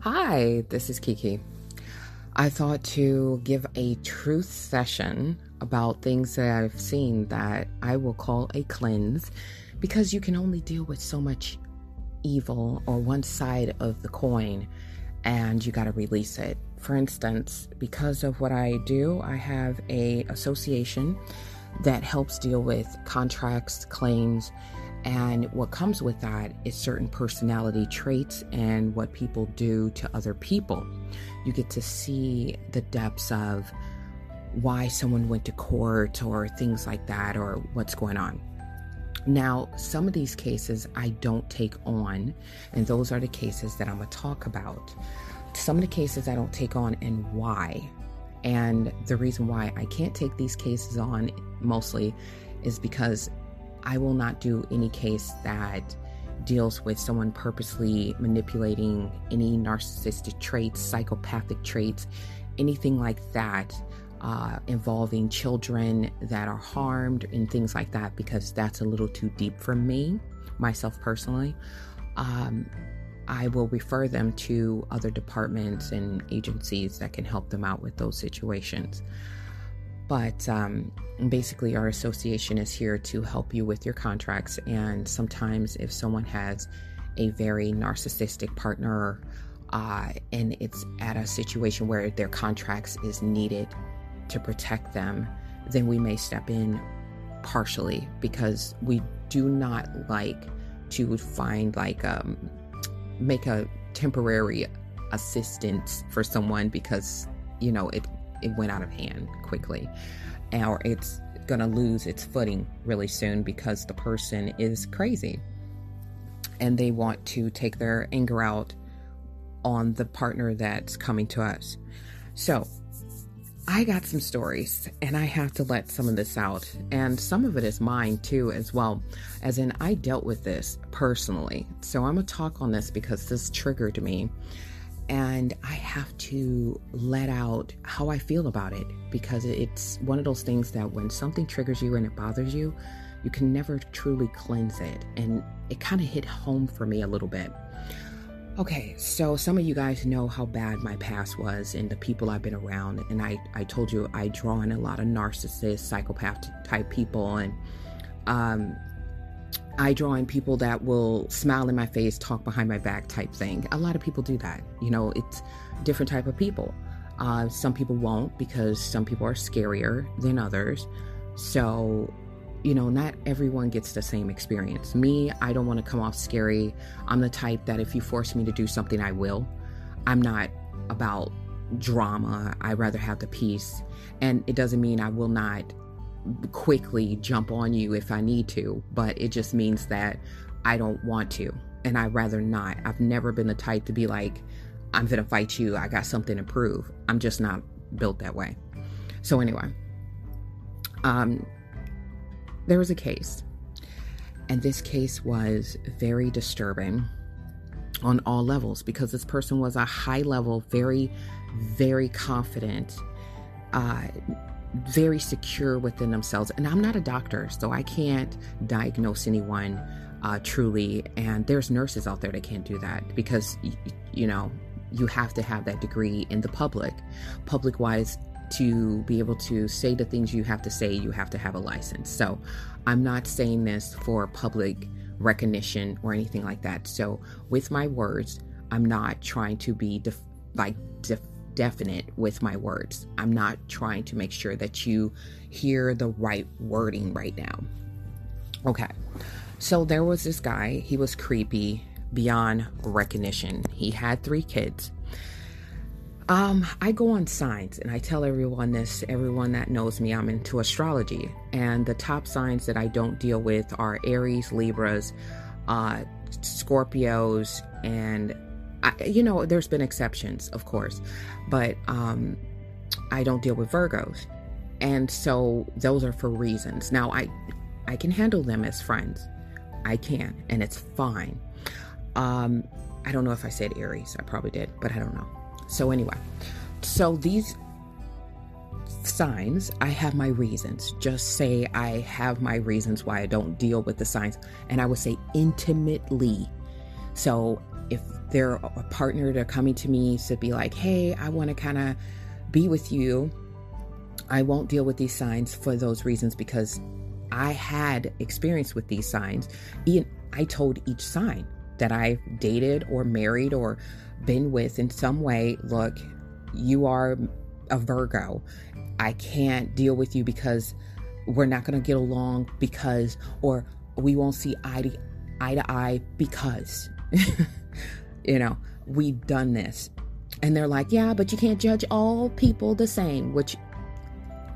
Hi, this is Kiki. I thought to give a truth session about things that I've seen that I will call a cleanse because you can only deal with so much evil or one side of the coin and you got to release it. For instance, because of what I do, I have a association that helps deal with contracts, claims, and what comes with that is certain personality traits and what people do to other people. You get to see the depths of why someone went to court or things like that or what's going on. Now, some of these cases I don't take on, and those are the cases that I'm going to talk about. Some of the cases I don't take on and why. And the reason why I can't take these cases on mostly is because I will not do any case that deals with someone purposely manipulating any narcissistic traits, psychopathic traits, anything like that uh, involving children that are harmed and things like that, because that's a little too deep for me, myself personally. Um, I will refer them to other departments and agencies that can help them out with those situations. But um, basically, our association is here to help you with your contracts. And sometimes, if someone has a very narcissistic partner uh, and it's at a situation where their contracts is needed to protect them, then we may step in partially because we do not like to find like um, make a temporary assistance for someone because you know it it went out of hand quickly, or it's going to lose its footing really soon because the person is crazy and they want to take their anger out on the partner that's coming to us. So, I got some stories and I have to let some of this out. And some of it is mine too, as well. As in, I dealt with this personally. So I'm going to talk on this because this triggered me and I have to let out how I feel about it because it's one of those things that when something triggers you and it bothers you, you can never truly cleanse it. And it kind of hit home for me a little bit. Okay, so some of you guys know how bad my past was and the people I've been around. And I, I told you I draw in a lot of narcissist, psychopath type people. And um, I draw in people that will smile in my face, talk behind my back type thing. A lot of people do that. You know, it's different type of people. Uh, some people won't because some people are scarier than others. So, you know, not everyone gets the same experience. Me, I don't want to come off scary. I'm the type that if you force me to do something, I will. I'm not about drama. I rather have the peace. And it doesn't mean I will not quickly jump on you if I need to, but it just means that I don't want to and I'd rather not. I've never been the type to be like, I'm gonna fight you, I got something to prove. I'm just not built that way. So, anyway, um, there was a case, and this case was very disturbing on all levels because this person was a high level, very, very confident, uh, very secure within themselves. And I'm not a doctor, so I can't diagnose anyone uh, truly. And there's nurses out there that can't do that because, you know, you have to have that degree in the public. Public wise, to be able to say the things you have to say, you have to have a license. So I'm not saying this for public recognition or anything like that. So with my words, I'm not trying to be def- like definite with my words. I'm not trying to make sure that you hear the right wording right now. Okay. So there was this guy, he was creepy beyond recognition. He had three kids. Um, I go on signs and I tell everyone this, everyone that knows me, I'm into astrology. And the top signs that I don't deal with are Aries, Libras, uh, Scorpios, and I, you know, there's been exceptions, of course, but um, I don't deal with Virgos, and so those are for reasons. Now, I I can handle them as friends, I can, and it's fine. Um, I don't know if I said Aries, I probably did, but I don't know. So anyway, so these signs, I have my reasons. Just say I have my reasons why I don't deal with the signs, and I would say intimately. So a partner, they're coming to me to be like, hey, I want to kind of be with you. I won't deal with these signs for those reasons because I had experience with these signs. I told each sign that I've dated or married or been with in some way, look, you are a Virgo. I can't deal with you because we're not going to get along because, or we won't see eye to eye, to eye because, you know, we've done this. And they're like, yeah, but you can't judge all people the same, which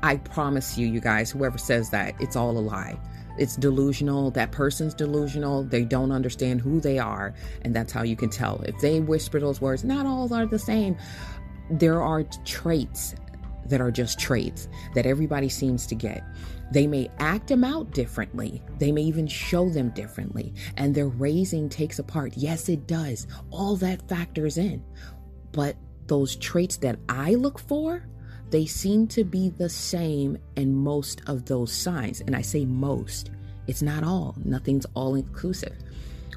I promise you, you guys, whoever says that, it's all a lie. It's delusional. That person's delusional. They don't understand who they are. And that's how you can tell. If they whisper those words, not all are the same. There are traits that are just traits that everybody seems to get. They may act them out differently. They may even show them differently. And their raising takes a part. Yes, it does. All that factors in. But those traits that I look for, they seem to be the same in most of those signs. And I say most, it's not all, nothing's all inclusive.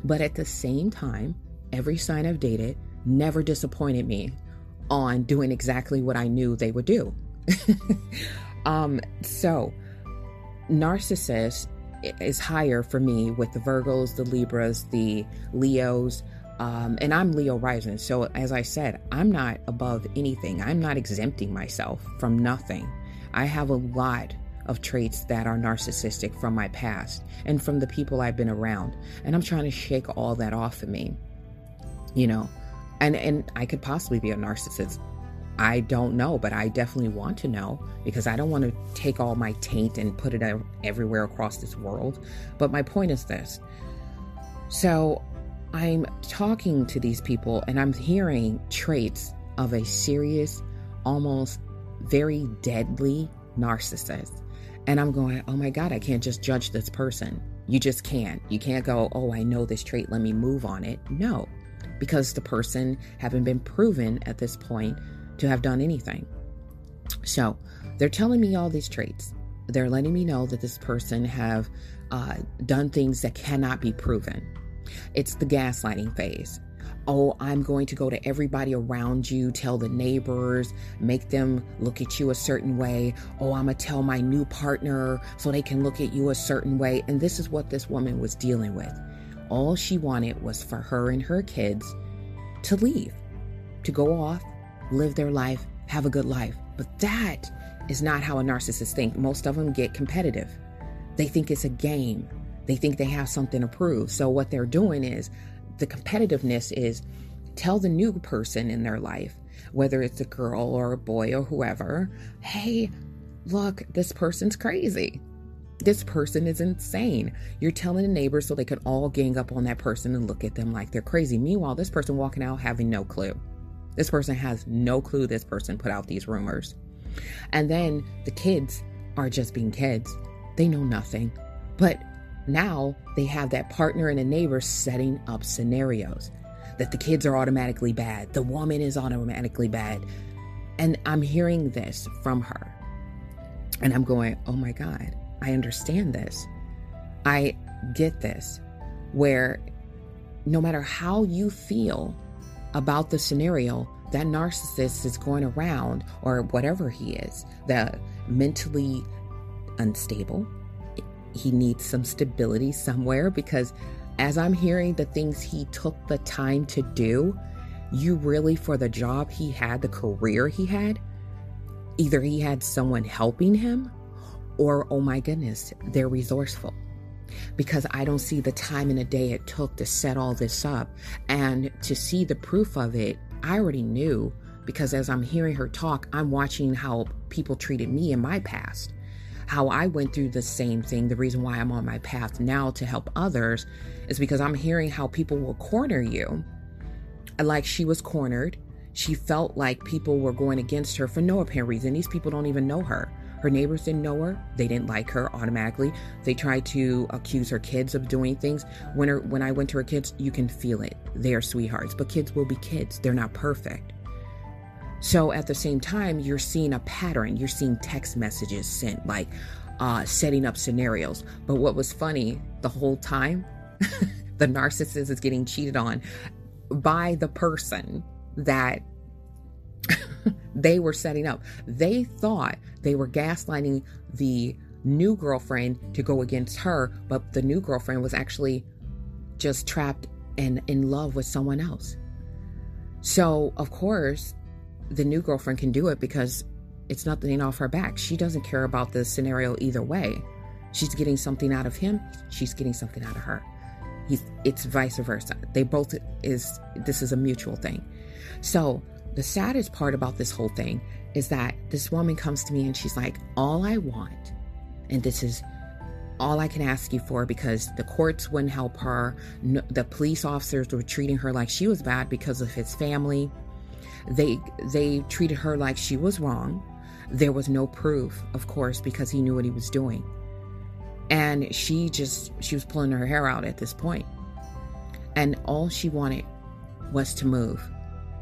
But at the same time, every sign I've dated never disappointed me on doing exactly what I knew they would do. um, so, narcissist is higher for me with the Virgos, the Libras, the Leos, um, and I'm Leo rising. So, as I said, I'm not above anything. I'm not exempting myself from nothing. I have a lot of traits that are narcissistic from my past and from the people I've been around. And I'm trying to shake all that off of me. You know, and and I could possibly be a narcissist I don't know, but I definitely want to know because I don't want to take all my taint and put it everywhere across this world. But my point is this. So I'm talking to these people and I'm hearing traits of a serious, almost very deadly narcissist. And I'm going, oh my God, I can't just judge this person. You just can't. You can't go, oh, I know this trait, let me move on it. No, because the person haven't been proven at this point to have done anything. So they're telling me all these traits. They're letting me know that this person have uh, done things that cannot be proven. It's the gaslighting phase. Oh, I'm going to go to everybody around you, tell the neighbors, make them look at you a certain way. Oh, I'm going to tell my new partner so they can look at you a certain way. And this is what this woman was dealing with. All she wanted was for her and her kids to leave, to go off live their life, have a good life. But that is not how a narcissist think. Most of them get competitive. They think it's a game. They think they have something to prove. So what they're doing is the competitiveness is tell the new person in their life, whether it's a girl or a boy or whoever, hey, look, this person's crazy. This person is insane. You're telling the neighbors so they can all gang up on that person and look at them like they're crazy. Meanwhile, this person walking out having no clue. This person has no clue this person put out these rumors. And then the kids are just being kids. They know nothing. But now they have that partner and a neighbor setting up scenarios that the kids are automatically bad, the woman is automatically bad. And I'm hearing this from her. And I'm going, oh my God, I understand this. I get this. Where no matter how you feel about the scenario, that narcissist is going around, or whatever he is, the mentally unstable. He needs some stability somewhere because, as I'm hearing the things he took the time to do, you really, for the job he had, the career he had, either he had someone helping him, or oh my goodness, they're resourceful because I don't see the time in a day it took to set all this up. And to see the proof of it, I already knew because as I'm hearing her talk, I'm watching how people treated me in my past, how I went through the same thing. The reason why I'm on my path now to help others is because I'm hearing how people will corner you. Like she was cornered. She felt like people were going against her for no apparent reason. These people don't even know her. Her neighbors didn't know her. They didn't like her automatically. They tried to accuse her kids of doing things. When her, when I went to her kids, you can feel it. They are sweethearts, but kids will be kids. They're not perfect. So at the same time, you're seeing a pattern. You're seeing text messages sent, like uh, setting up scenarios. But what was funny the whole time, the narcissist is getting cheated on. by the person that they were setting up. They thought they were gaslighting the new girlfriend to go against her, but the new girlfriend was actually just trapped and in love with someone else. So, of course, the new girlfriend can do it because it's nothing off her back. She doesn't care about the scenario either way. She's getting something out of him, she's getting something out of her. He's it's vice versa. They both is this is a mutual thing. So, the saddest part about this whole thing is that this woman comes to me and she's like, All I want, and this is all I can ask you for because the courts wouldn't help her. No, the police officers were treating her like she was bad because of his family. They they treated her like she was wrong. There was no proof, of course, because he knew what he was doing. And she just she was pulling her hair out at this point. And all she wanted was to move.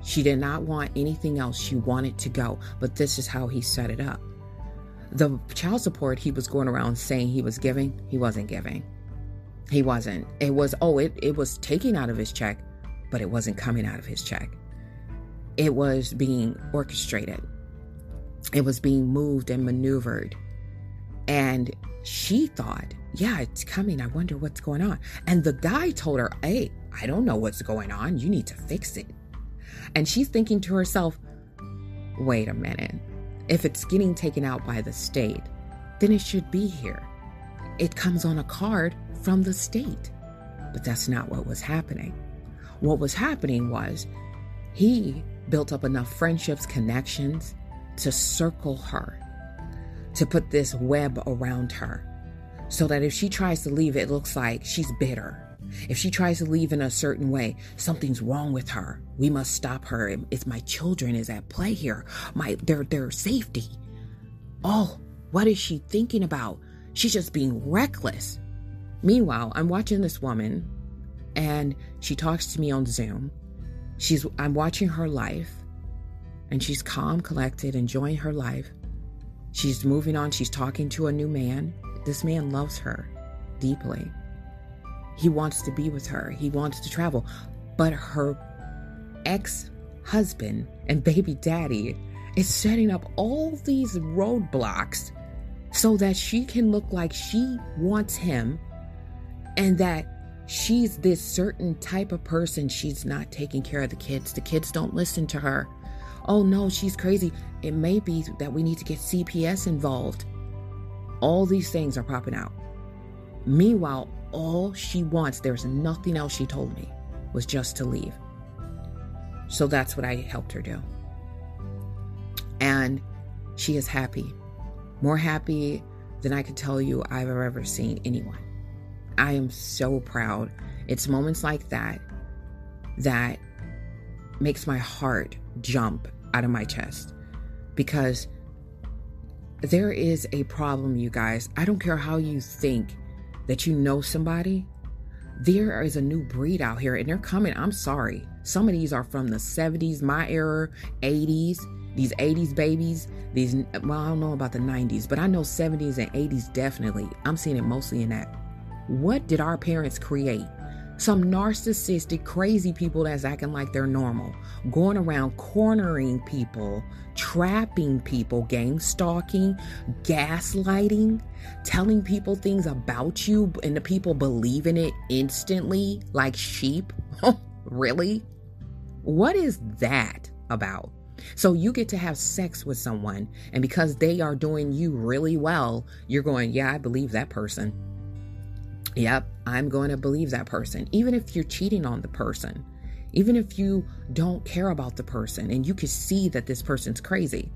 She did not want anything else. She wanted to go. But this is how he set it up. The child support he was going around saying he was giving, he wasn't giving. He wasn't. It was, oh, it, it was taking out of his check, but it wasn't coming out of his check. It was being orchestrated, it was being moved and maneuvered. And she thought, yeah, it's coming. I wonder what's going on. And the guy told her, hey, I don't know what's going on. You need to fix it. And she's thinking to herself, wait a minute. If it's getting taken out by the state, then it should be here. It comes on a card from the state. But that's not what was happening. What was happening was he built up enough friendships, connections to circle her, to put this web around her, so that if she tries to leave, it looks like she's bitter if she tries to leave in a certain way, something's wrong with her. We must stop her. It's my children is at play here. My their their safety. Oh, what is she thinking about? She's just being reckless. Meanwhile, I'm watching this woman and she talks to me on Zoom. She's I'm watching her life and she's calm, collected, enjoying her life. She's moving on, she's talking to a new man. This man loves her deeply. He wants to be with her, he wants to travel. But her ex husband and baby daddy is setting up all these roadblocks so that she can look like she wants him and that she's this certain type of person. She's not taking care of the kids. The kids don't listen to her. Oh no, she's crazy. It may be that we need to get CPS involved. All these things are popping out. Meanwhile, all she wants, there's nothing else she told me, was just to leave. So that's what I helped her do. And she is happy, more happy than I could tell you I've ever seen anyone. I am so proud. It's moments like that that makes my heart jump out of my chest because there is a problem, you guys. I don't care how you think that you know somebody, there is a new breed out here and they're coming. I'm sorry. Some of these are from the 70s, my era, 80s, these 80s babies, these, well, I don't know about the 90s, but I know 70s and 80s definitely. I'm seeing it mostly in that. What did our parents create? Some narcissistic, crazy people that's acting like they're normal, going around cornering people, trapping people, gang stalking, gaslighting, telling people things about you, and the people believe in it instantly like sheep. really? What is that about? So you get to have sex with someone, and because they are doing you really well, you're going, Yeah, I believe that person. Yep, I'm going to believe that person. Even if you're cheating on the person, even if you don't care about the person and you can see that this person's crazy,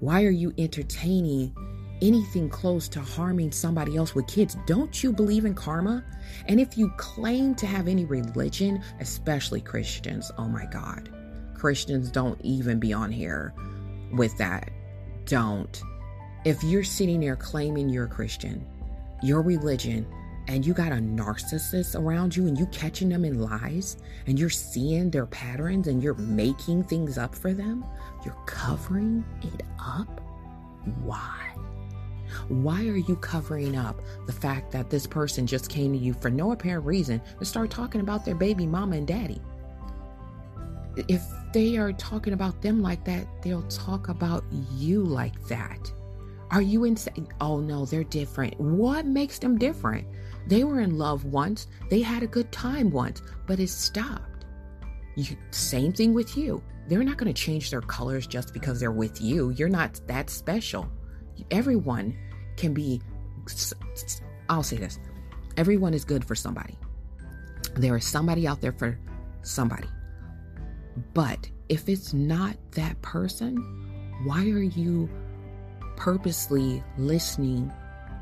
why are you entertaining anything close to harming somebody else with kids? Don't you believe in karma? And if you claim to have any religion, especially Christians, oh my God, Christians don't even be on here with that. Don't. If you're sitting there claiming you're a Christian, your religion and you got a narcissist around you and you catching them in lies and you're seeing their patterns and you're making things up for them, you're covering it up. Why? Why are you covering up the fact that this person just came to you for no apparent reason to start talking about their baby mama and daddy? if they are talking about them like that, they'll talk about you like that. Are you insane? Oh no, they're different. What makes them different? They were in love once, they had a good time once, but it stopped. You, same thing with you. They're not going to change their colors just because they're with you. You're not that special. Everyone can be, I'll say this everyone is good for somebody. There is somebody out there for somebody. But if it's not that person, why are you purposely listening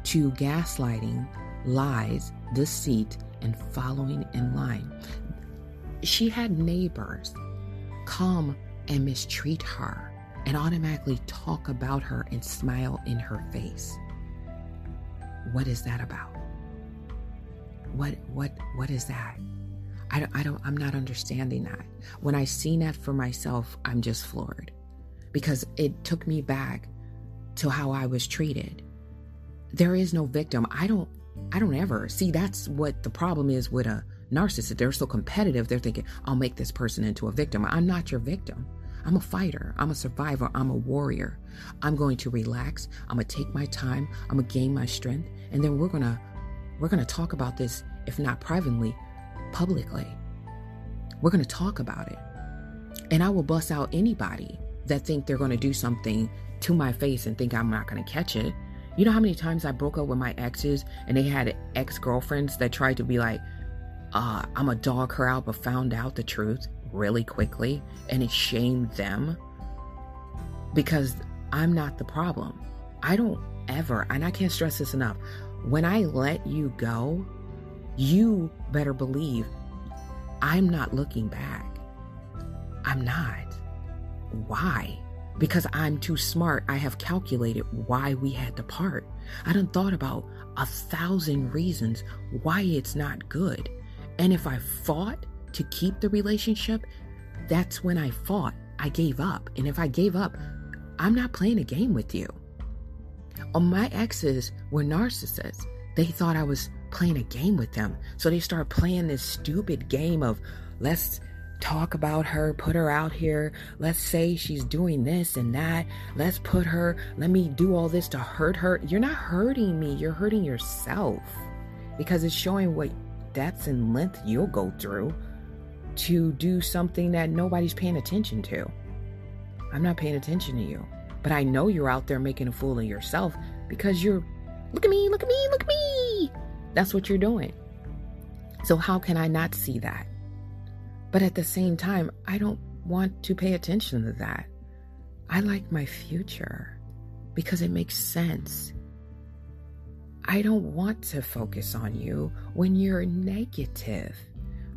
to gaslighting, lies, deceit, and following in line? She had neighbors come and mistreat her and automatically talk about her and smile in her face. What is that about? What what what is that? I don't, I don't I'm not understanding that. When I seen that for myself, I'm just floored because it took me back to how I was treated. There is no victim. I don't I don't ever see that's what the problem is with a narcissist. They're so competitive. They're thinking, I'll make this person into a victim. I'm not your victim. I'm a fighter. I'm a survivor. I'm a warrior. I'm going to relax. I'm going to take my time. I'm going to gain my strength. And then we're going to we're going to talk about this if not privately, publicly. We're going to talk about it. And I will bust out anybody that think they're going to do something to my face and think I'm not going to catch it. You know how many times I broke up with my exes and they had ex girlfriends that tried to be like, uh, I'm a dog her out, but found out the truth really quickly and it shamed them because I'm not the problem. I don't ever, and I can't stress this enough, when I let you go, you better believe I'm not looking back. I'm not. Why? Because I'm too smart. I have calculated why we had to part. I done thought about a thousand reasons why it's not good. And if I fought to keep the relationship, that's when I fought. I gave up. And if I gave up, I'm not playing a game with you. Oh, my exes were narcissists. They thought I was playing a game with them. So they start playing this stupid game of let's talk about her, put her out here. Let's say she's doing this and that. Let's put her, let me do all this to hurt her. You're not hurting me, you're hurting yourself because it's showing what depths and length you'll go through to do something that nobody's paying attention to. I'm not paying attention to you, but I know you're out there making a fool of yourself because you're, look at me, look at me, look at me. That's what you're doing. So, how can I not see that? But at the same time, I don't want to pay attention to that. I like my future because it makes sense. I don't want to focus on you when you're negative,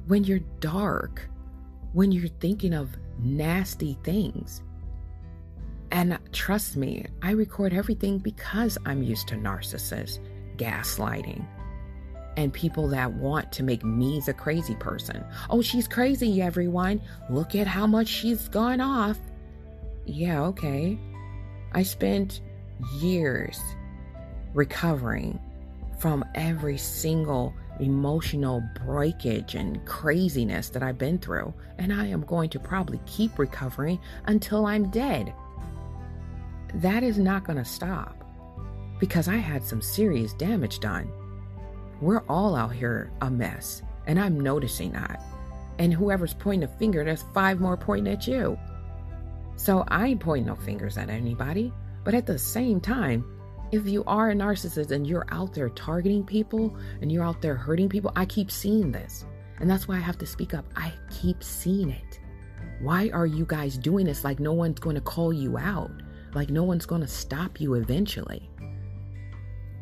when you're dark, when you're thinking of nasty things. And trust me, I record everything because I'm used to narcissists, gaslighting, and people that want to make me the crazy person. Oh, she's crazy, everyone. Look at how much she's gone off. Yeah, okay. I spent years recovering from every single emotional breakage and craziness that I've been through, and I am going to probably keep recovering until I'm dead. That is not going to stop because I had some serious damage done. We're all out here a mess, and I'm noticing that. And whoever's pointing a finger, there's five more pointing at you. So I ain't pointing no fingers at anybody. But at the same time, if you are a narcissist and you're out there targeting people and you're out there hurting people, I keep seeing this. And that's why I have to speak up. I keep seeing it. Why are you guys doing this like no one's going to call you out? Like no one's going to stop you eventually?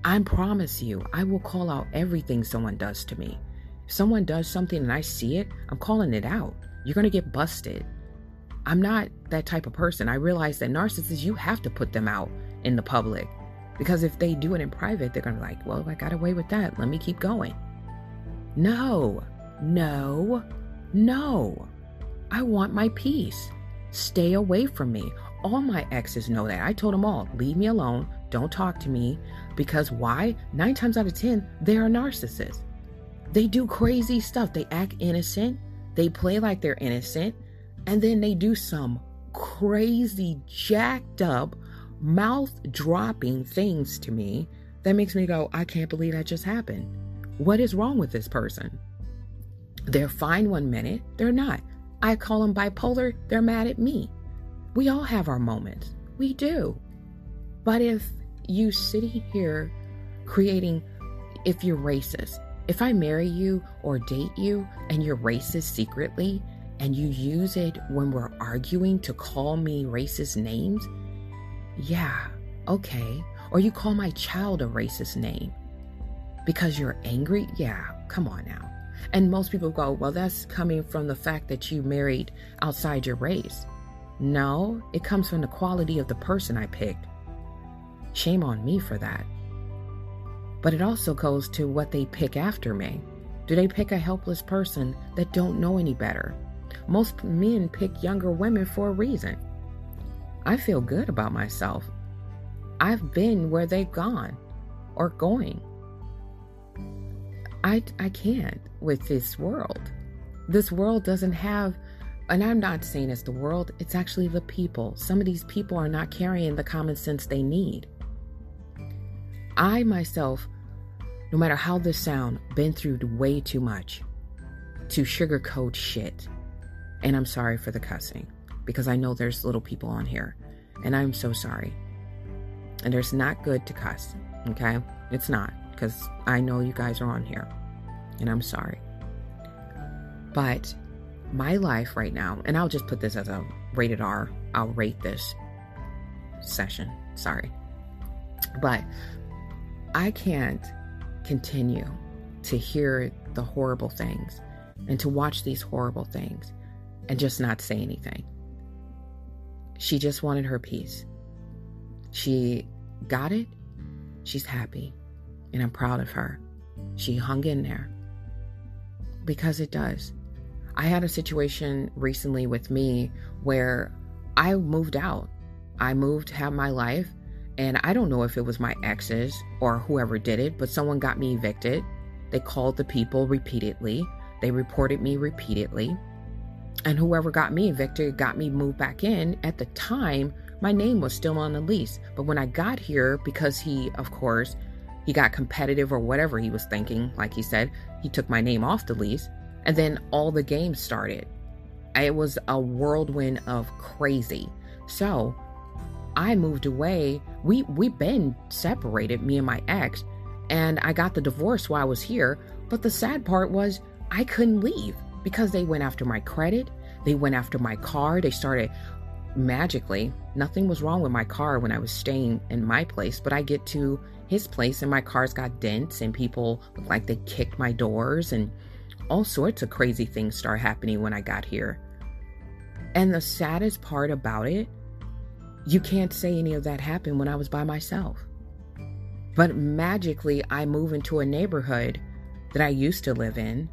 I promise you, I will call out everything someone does to me. If someone does something and I see it, I'm calling it out. You're going to get busted. I'm not that type of person. I realize that narcissists, you have to put them out in the public. Because if they do it in private, they're going to be like, well, I got away with that. Let me keep going. No, no, no. I want my peace. Stay away from me. All my exes know that. I told them all, leave me alone. Don't talk to me. Because why? Nine times out of 10, they are narcissists. They do crazy stuff. They act innocent. They play like they're innocent. And then they do some crazy, jacked up, mouth dropping things to me that makes me go, I can't believe that just happened. What is wrong with this person? They're fine one minute, they're not. I call them bipolar, they're mad at me. We all have our moments. We do. But if you sitting here creating, if you're racist, if I marry you or date you and you're racist secretly and you use it when we're arguing to call me racist names, yeah, okay. Or you call my child a racist name because you're angry, yeah, come on now. And most people go, well, that's coming from the fact that you married outside your race. No, it comes from the quality of the person I picked. Shame on me for that. But it also goes to what they pick after me. Do they pick a helpless person that don't know any better? Most men pick younger women for a reason. I feel good about myself. I've been where they've gone or going. I, I can't with this world. This world doesn't have, and I'm not saying it's the world, it's actually the people. Some of these people are not carrying the common sense they need. I myself, no matter how this sound, been through way too much to sugarcoat shit. And I'm sorry for the cussing because I know there's little people on here. And I'm so sorry. And there's not good to cuss, okay? It's not because I know you guys are on here. And I'm sorry. But my life right now, and I'll just put this as a rated R, I'll rate this session. Sorry. But I can't continue to hear the horrible things and to watch these horrible things and just not say anything. She just wanted her peace. She got it. She's happy. And I'm proud of her. She hung in there because it does. I had a situation recently with me where I moved out. I moved to have my life and I don't know if it was my exes or whoever did it, but someone got me evicted. They called the people repeatedly. They reported me repeatedly. And whoever got me evicted got me moved back in. At the time, my name was still on the lease. But when I got here, because he, of course, he got competitive or whatever he was thinking, like he said, he took my name off the lease. And then all the games started. It was a whirlwind of crazy. So I moved away. We we been separated, me and my ex, and I got the divorce while I was here. But the sad part was I couldn't leave because they went after my credit. They went after my car. They started magically. Nothing was wrong with my car when I was staying in my place, but I get to his place and my car's got dents and people look like they kicked my doors and all sorts of crazy things start happening when I got here. And the saddest part about it you can't say any of that happened when I was by myself. But magically, I move into a neighborhood that I used to live in,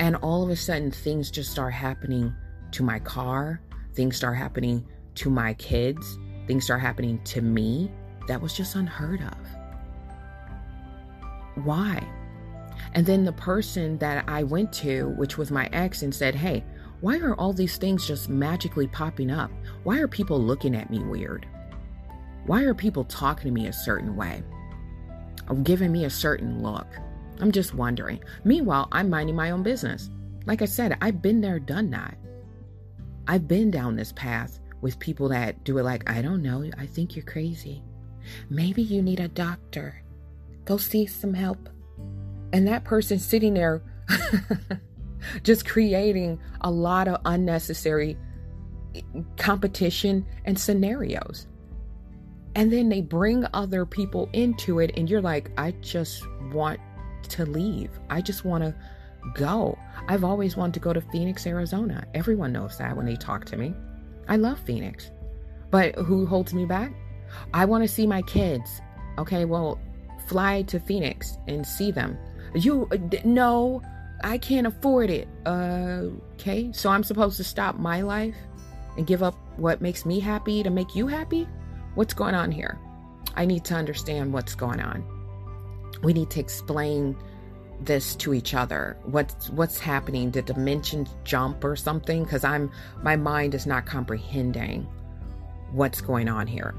and all of a sudden, things just start happening to my car, things start happening to my kids, things start happening to me. That was just unheard of. Why? And then the person that I went to, which was my ex, and said, Hey, why are all these things just magically popping up? Why are people looking at me weird? Why are people talking to me a certain way? Or giving me a certain look? I'm just wondering. Meanwhile, I'm minding my own business. Like I said, I've been there, done that. I've been down this path with people that do it like, I don't know, I think you're crazy. Maybe you need a doctor. Go see some help. And that person sitting there just creating a lot of unnecessary competition and scenarios. And then they bring other people into it, and you're like, I just want to leave. I just want to go. I've always wanted to go to Phoenix, Arizona. Everyone knows that when they talk to me. I love Phoenix. But who holds me back? I want to see my kids. Okay, well, fly to Phoenix and see them. You, no, I can't afford it. Uh, okay, so I'm supposed to stop my life and give up what makes me happy to make you happy? What's going on here? I need to understand what's going on. We need to explain this to each other? What's what's happening? Did dimensions jump or something? Because I'm my mind is not comprehending what's going on here.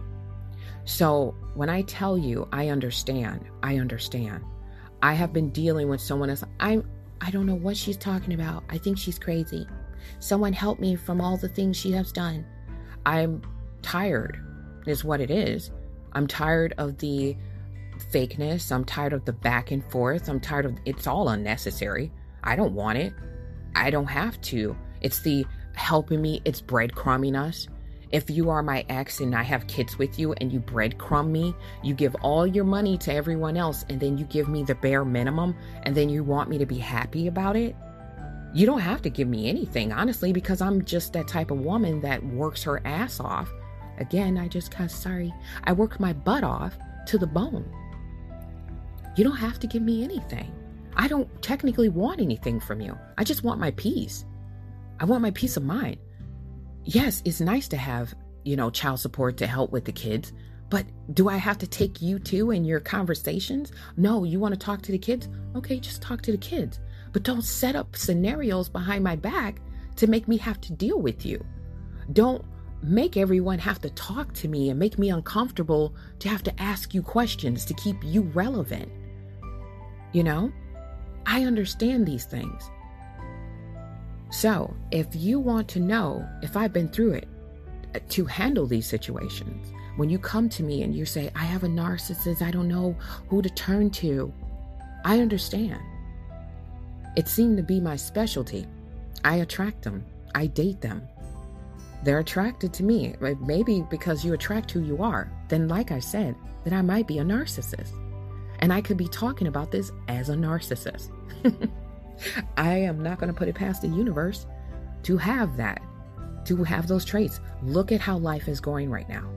So when I tell you I understand, I understand. I have been dealing with someone else. I'm I don't know what she's talking about. I think she's crazy. Someone help me from all the things she has done. I'm tired, is what it is. I'm tired of the fakeness. I'm tired of the back and forth. I'm tired of it's all unnecessary. I don't want it. I don't have to. It's the helping me, it's breadcrumbing us. If you are my ex and I have kids with you and you breadcrumb me, you give all your money to everyone else and then you give me the bare minimum and then you want me to be happy about it, you don't have to give me anything, honestly, because I'm just that type of woman that works her ass off. Again, I just got sorry. I work my butt off to the bone. You don't have to give me anything. I don't technically want anything from you. I just want my peace. I want my peace of mind. Yes, it's nice to have, you know, child support to help with the kids, but do I have to take you too in your conversations? No, you want to talk to the kids? Okay, just talk to the kids. But don't set up scenarios behind my back to make me have to deal with you. Don't make everyone have to talk to me and make me uncomfortable to have to ask you questions to keep you relevant. You know, I understand these things. So, if you want to know if I've been through it uh, to handle these situations, when you come to me and you say, I have a narcissist, I don't know who to turn to, I understand. It seemed to be my specialty. I attract them, I date them. They're attracted to me. Maybe because you attract who you are. Then, like I said, that I might be a narcissist. And I could be talking about this as a narcissist. I am not going to put it past the universe to have that, to have those traits. Look at how life is going right now.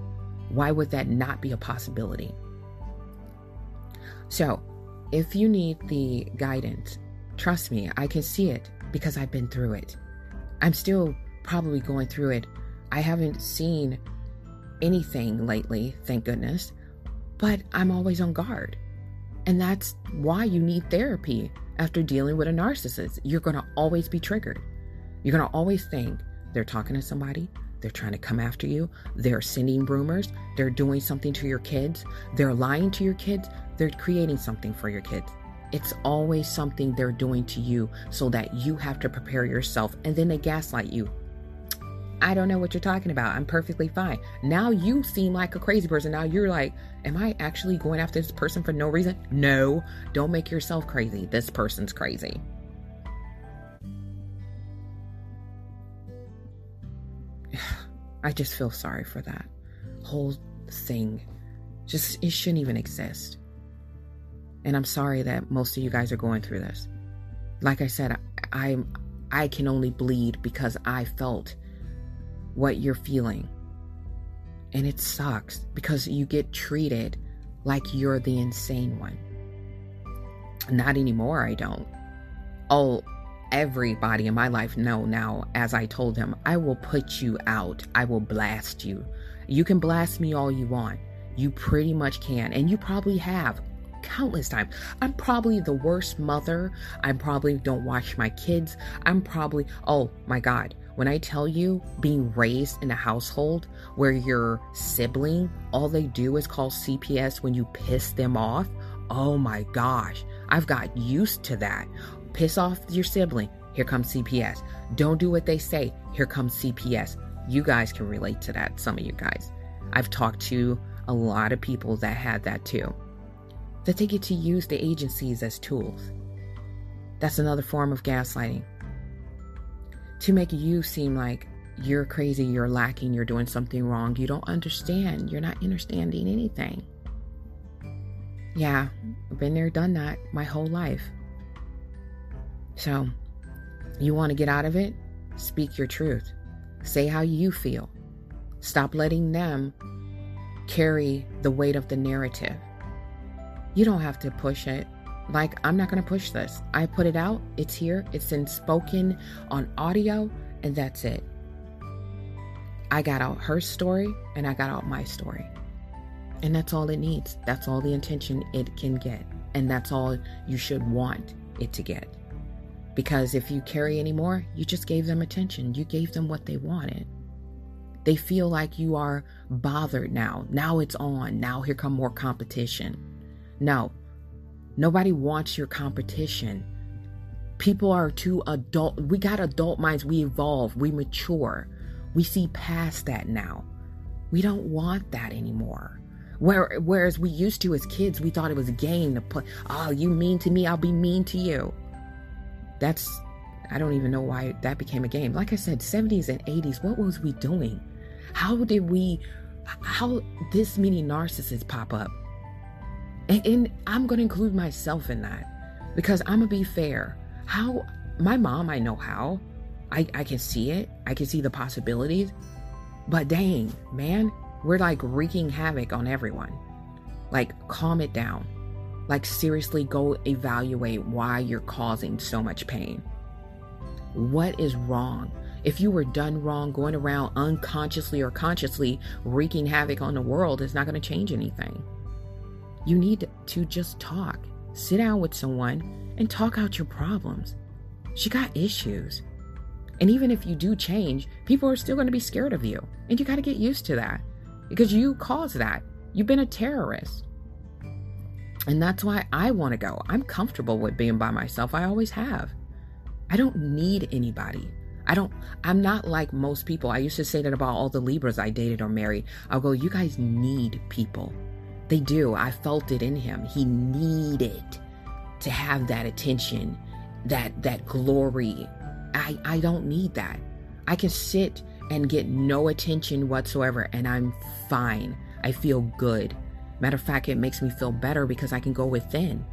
Why would that not be a possibility? So, if you need the guidance, trust me, I can see it because I've been through it. I'm still probably going through it. I haven't seen anything lately, thank goodness, but I'm always on guard. And that's why you need therapy after dealing with a narcissist. You're going to always be triggered. You're going to always think they're talking to somebody, they're trying to come after you, they're sending rumors, they're doing something to your kids, they're lying to your kids, they're creating something for your kids. It's always something they're doing to you so that you have to prepare yourself and then they gaslight you I don't know what you're talking about. I'm perfectly fine. Now you seem like a crazy person. Now you're like, am I actually going after this person for no reason? No, don't make yourself crazy. This person's crazy. I just feel sorry for that whole thing. Just, it shouldn't even exist. And I'm sorry that most of you guys are going through this. Like I said, I, I, I can only bleed because I felt what you're feeling. And it sucks because you get treated like you're the insane one. Not anymore, I don't. Oh, everybody in my life know now, as I told them, I will put you out. I will blast you. You can blast me all you want. You pretty much can. And you probably have countless times. I'm probably the worst mother. I probably don't watch my kids. I'm probably, oh my God, when I tell you being raised in a household where your sibling, all they do is call CPS when you piss them off, oh my gosh, I've got used to that. Piss off your sibling, here comes CPS. Don't do what they say, here comes CPS. You guys can relate to that, some of you guys. I've talked to a lot of people that had that too. That they get to use the agencies as tools. That's another form of gaslighting to make you seem like you're crazy, you're lacking, you're doing something wrong. You don't understand. You're not understanding anything. Yeah, I've been there, done that my whole life. So, you want to get out of it? Speak your truth. Say how you feel. Stop letting them carry the weight of the narrative. You don't have to push it. Like, I'm not going to push this. I put it out, it's here, it's in spoken on audio, and that's it. I got out her story and I got out my story. And that's all it needs. That's all the intention it can get. And that's all you should want it to get. Because if you carry any more, you just gave them attention. You gave them what they wanted. They feel like you are bothered now. Now it's on. Now here come more competition. No. Nobody wants your competition. People are too adult. We got adult minds. We evolve. We mature. We see past that now. We don't want that anymore. Where, whereas we used to as kids, we thought it was a game to put, oh, you mean to me, I'll be mean to you. That's, I don't even know why that became a game. Like I said, 70s and 80s, what was we doing? How did we, how this many narcissists pop up? And, and I'm going to include myself in that because I'm going to be fair. How, my mom, I know how. I, I can see it, I can see the possibilities. But dang, man, we're like wreaking havoc on everyone. Like, calm it down. Like, seriously, go evaluate why you're causing so much pain. What is wrong? If you were done wrong, going around unconsciously or consciously wreaking havoc on the world is not going to change anything. You need to just talk. Sit down with someone and talk out your problems. She got issues. And even if you do change, people are still going to be scared of you. And you got to get used to that because you caused that. You've been a terrorist. And that's why I want to go. I'm comfortable with being by myself. I always have. I don't need anybody. I don't, I'm not like most people. I used to say that about all the Libras I dated or married. I'll go, you guys need people. They do. I felt it in him. He needed to have that attention, that that glory. I I don't need that. I can sit and get no attention whatsoever and I'm fine. I feel good. Matter of fact, it makes me feel better because I can go within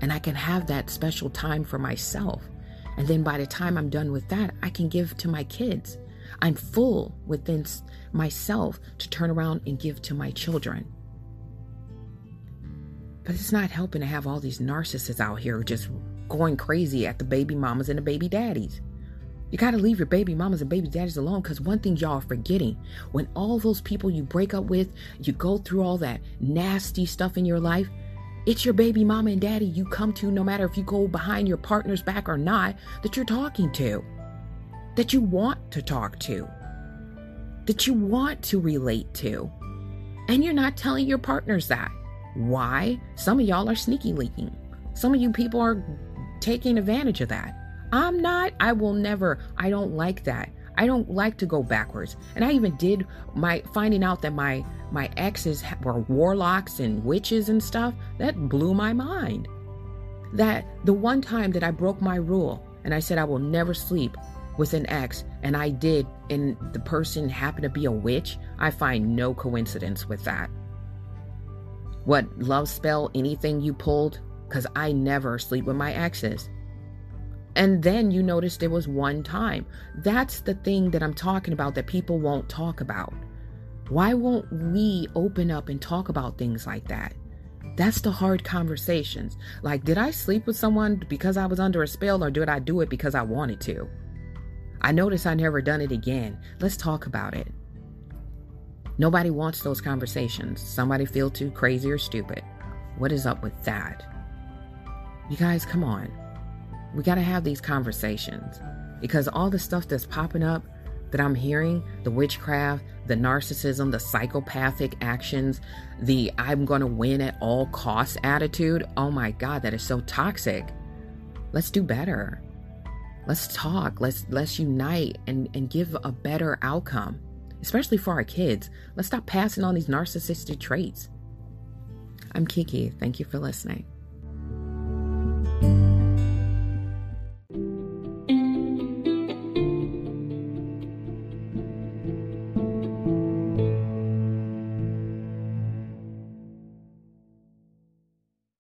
and I can have that special time for myself. And then by the time I'm done with that, I can give to my kids. I'm full within myself to turn around and give to my children. But it's not helping to have all these narcissists out here just going crazy at the baby mamas and the baby daddies. You got to leave your baby mamas and baby daddies alone because one thing y'all are forgetting when all those people you break up with, you go through all that nasty stuff in your life, it's your baby mama and daddy you come to no matter if you go behind your partner's back or not that you're talking to, that you want to talk to, that you want to relate to. And you're not telling your partners that. Why? Some of y'all are sneaky leaking. Some of you people are taking advantage of that. I'm not. I will never. I don't like that. I don't like to go backwards. And I even did my finding out that my my exes were warlocks and witches and stuff. That blew my mind. That the one time that I broke my rule and I said I will never sleep with an ex and I did and the person happened to be a witch, I find no coincidence with that. What love spell anything you pulled? Because I never sleep with my exes. And then you noticed there was one time. That's the thing that I'm talking about that people won't talk about. Why won't we open up and talk about things like that? That's the hard conversations. Like, did I sleep with someone because I was under a spell or did I do it because I wanted to? I notice I never done it again. Let's talk about it. Nobody wants those conversations. Somebody feel too crazy or stupid. What is up with that? You guys, come on. We got to have these conversations because all the stuff that's popping up that I'm hearing the witchcraft, the narcissism, the psychopathic actions, the I'm going to win at all costs attitude oh my God, that is so toxic. Let's do better. Let's talk. Let's let's unite and, and give a better outcome especially for our kids. Let's stop passing on these narcissistic traits. I'm Kiki. Thank you for listening.